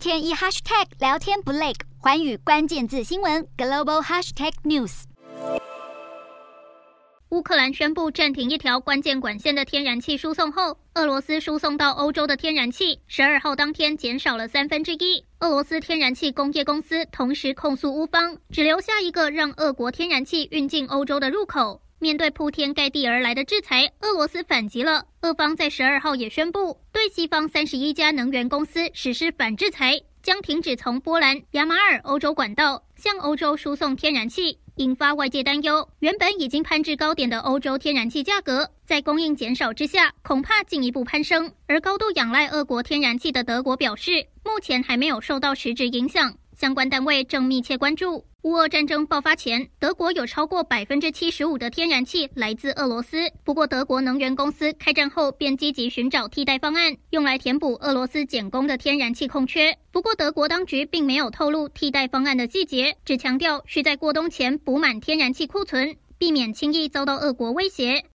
天一 hashtag 聊天不累，寰宇关键字新闻 global hashtag news。乌克兰宣布暂停一条关键管线的天然气输送后，俄罗斯输送到欧洲的天然气十二号当天减少了三分之一。俄罗斯天然气工业公司同时控诉乌方只留下一个让俄国天然气运进欧洲的入口。面对铺天盖地而来的制裁，俄罗斯反击了。俄方在十二号也宣布对西方三十一家能源公司实施反制裁，将停止从波兰、亚马尔欧洲管道向欧洲输送天然气。引发外界担忧，原本已经攀至高点的欧洲天然气价格，在供应减少之下，恐怕进一步攀升。而高度仰赖俄国天然气的德国表示，目前还没有受到实质影响。相关单位正密切关注。乌俄战争爆发前，德国有超过百分之七十五的天然气来自俄罗斯。不过，德国能源公司开战后便积极寻找替代方案，用来填补俄罗斯减供的天然气空缺。不过，德国当局并没有透露替代方案的细节，只强调需在过冬前补满天然气库存，避免轻易遭到俄国威胁。